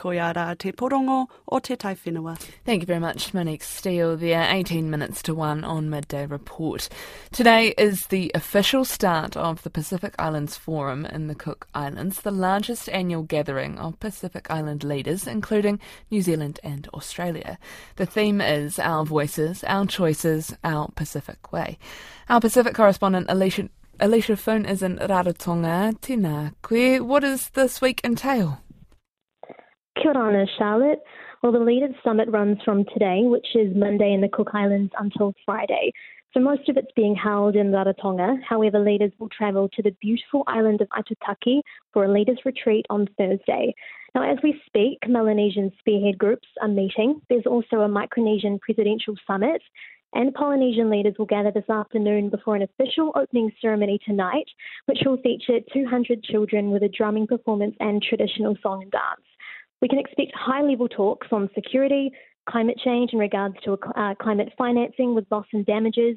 Te porongo o te. Thank you very much, Monique Steele. There, 18 minutes to 1 on Midday Report. Today is the official start of the Pacific Islands Forum in the Cook Islands, the largest annual gathering of Pacific Island leaders, including New Zealand and Australia. The theme is Our Voices, Our Choices, Our Pacific Way. Our Pacific correspondent Eleisha, Eleisha Foon is in Rarotonga. Tina, koe, what does this week entail? Kia ora, Charlotte. Well, the Leaders Summit runs from today, which is Monday in the Cook Islands, until Friday. So most of it's being held in Rarotonga. However, leaders will travel to the beautiful island of Aitutaki for a leaders retreat on Thursday. Now, as we speak, Melanesian spearhead groups are meeting. There's also a Micronesian presidential summit, and Polynesian leaders will gather this afternoon before an official opening ceremony tonight, which will feature 200 children with a drumming performance and traditional song and dance. We can expect high level talks on security, climate change in regards to uh, climate financing with loss and damages.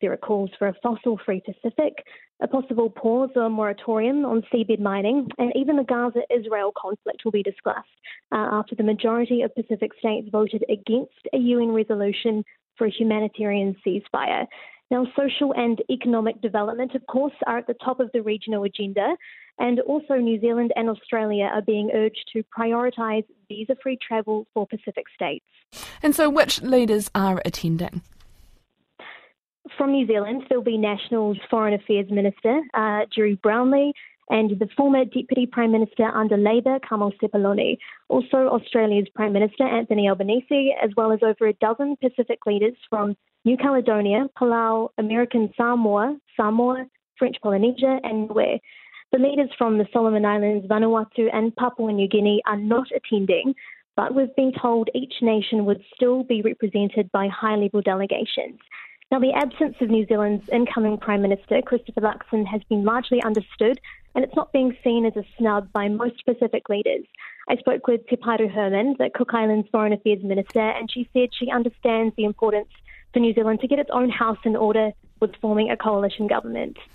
There are calls for a fossil free Pacific, a possible pause or moratorium on seabed mining, and even the Gaza Israel conflict will be discussed uh, after the majority of Pacific states voted against a UN resolution for a humanitarian ceasefire. Now, social and economic development, of course, are at the top of the regional agenda, and also New Zealand and Australia are being urged to prioritise visa free travel for Pacific states. And so, which leaders are attending? From New Zealand, there'll be National's Foreign Affairs Minister, uh, Drew Brownlee, and the former Deputy Prime Minister under Labour, Carmel Sepuloni. Also, Australia's Prime Minister, Anthony Albanese, as well as over a dozen Pacific leaders from New Caledonia, Palau, American Samoa, Samoa, French Polynesia, and Niue. The leaders from the Solomon Islands, Vanuatu, and Papua New Guinea are not attending, but we've been told each nation would still be represented by high level delegations. Now, the absence of New Zealand's incoming Prime Minister, Christopher Luxon, has been largely understood, and it's not being seen as a snub by most Pacific leaders. I spoke with Tepaeru Herman, the Cook Islands Foreign Affairs Minister, and she said she understands the importance for New Zealand to get its own house in order with forming a coalition government.